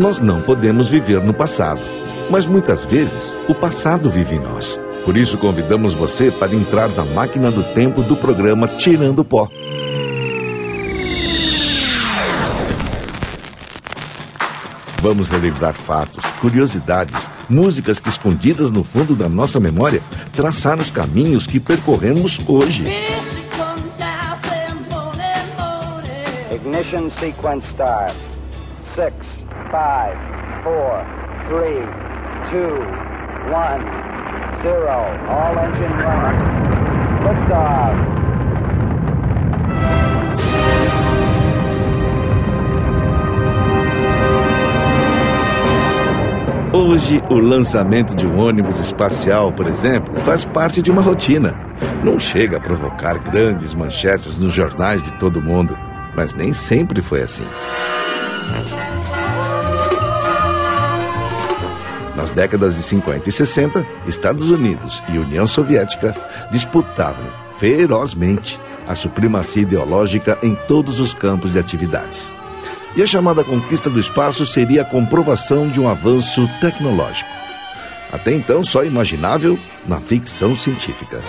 Nós não podemos viver no passado, mas muitas vezes o passado vive em nós. Por isso convidamos você para entrar na máquina do tempo do programa Tirando Pó. Vamos relembrar fatos, curiosidades, músicas que escondidas no fundo da nossa memória traçar os caminhos que percorremos hoje. Ignition sequence start. Six, five, four, three, two, one, zero. All engine running. Liftoff. Hoje, o lançamento de um ônibus espacial, por exemplo, faz parte de uma rotina. Não chega a provocar grandes manchetes nos jornais de todo mundo, mas nem sempre foi assim. Nas décadas de 50 e 60, Estados Unidos e União Soviética disputavam ferozmente a supremacia ideológica em todos os campos de atividades. E a chamada conquista do espaço seria a comprovação de um avanço tecnológico. Até então só imaginável na ficção científica.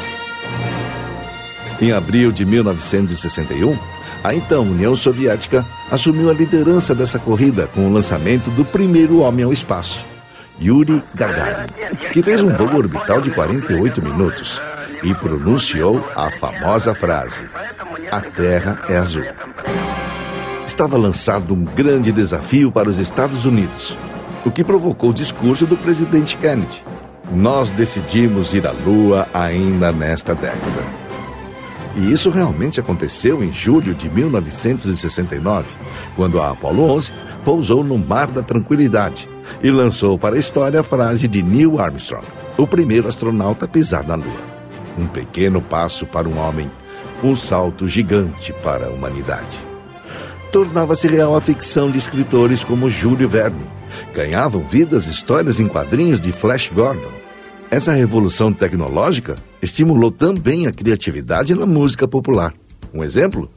Em abril de 1961, a então União Soviética assumiu a liderança dessa corrida com o lançamento do primeiro homem ao espaço, Yuri Gagarin, que fez um voo orbital de 48 minutos e pronunciou a famosa frase: A Terra é azul estava lançado um grande desafio para os Estados Unidos, o que provocou o discurso do presidente Kennedy. Nós decidimos ir à Lua ainda nesta década. E isso realmente aconteceu em julho de 1969, quando a Apollo 11 pousou no Mar da Tranquilidade e lançou para a história a frase de Neil Armstrong, o primeiro astronauta a pisar na Lua. Um pequeno passo para um homem, um salto gigante para a humanidade tornava-se real a ficção de escritores como Júlio Verne. Ganhavam vidas histórias em quadrinhos de Flash Gordon. Essa revolução tecnológica estimulou também a criatividade na música popular. Um exemplo?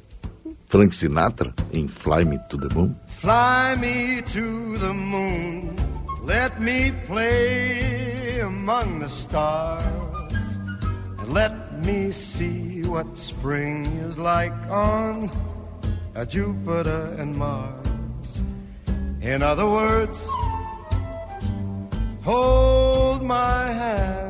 Frank Sinatra em Fly Me to the Moon. Fly me to the moon, let me play among the stars, let me see what spring is like on Jupiter and Mars. In other words, hold my hand.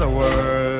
Other words,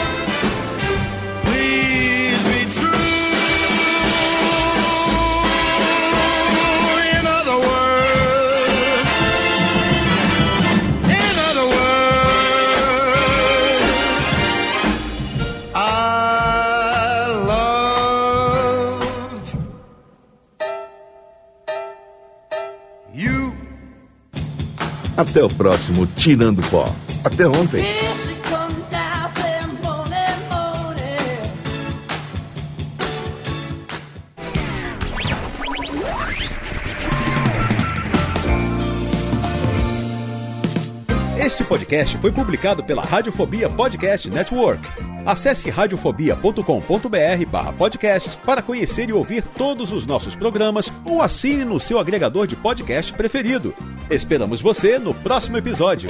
Até o próximo Tirando Pó. Até ontem. Este podcast foi publicado pela Radiofobia Podcast Network. Acesse radiofobia.com.br barra podcast para conhecer e ouvir todos os nossos programas ou assine no seu agregador de podcast preferido. Esperamos você no próximo episódio.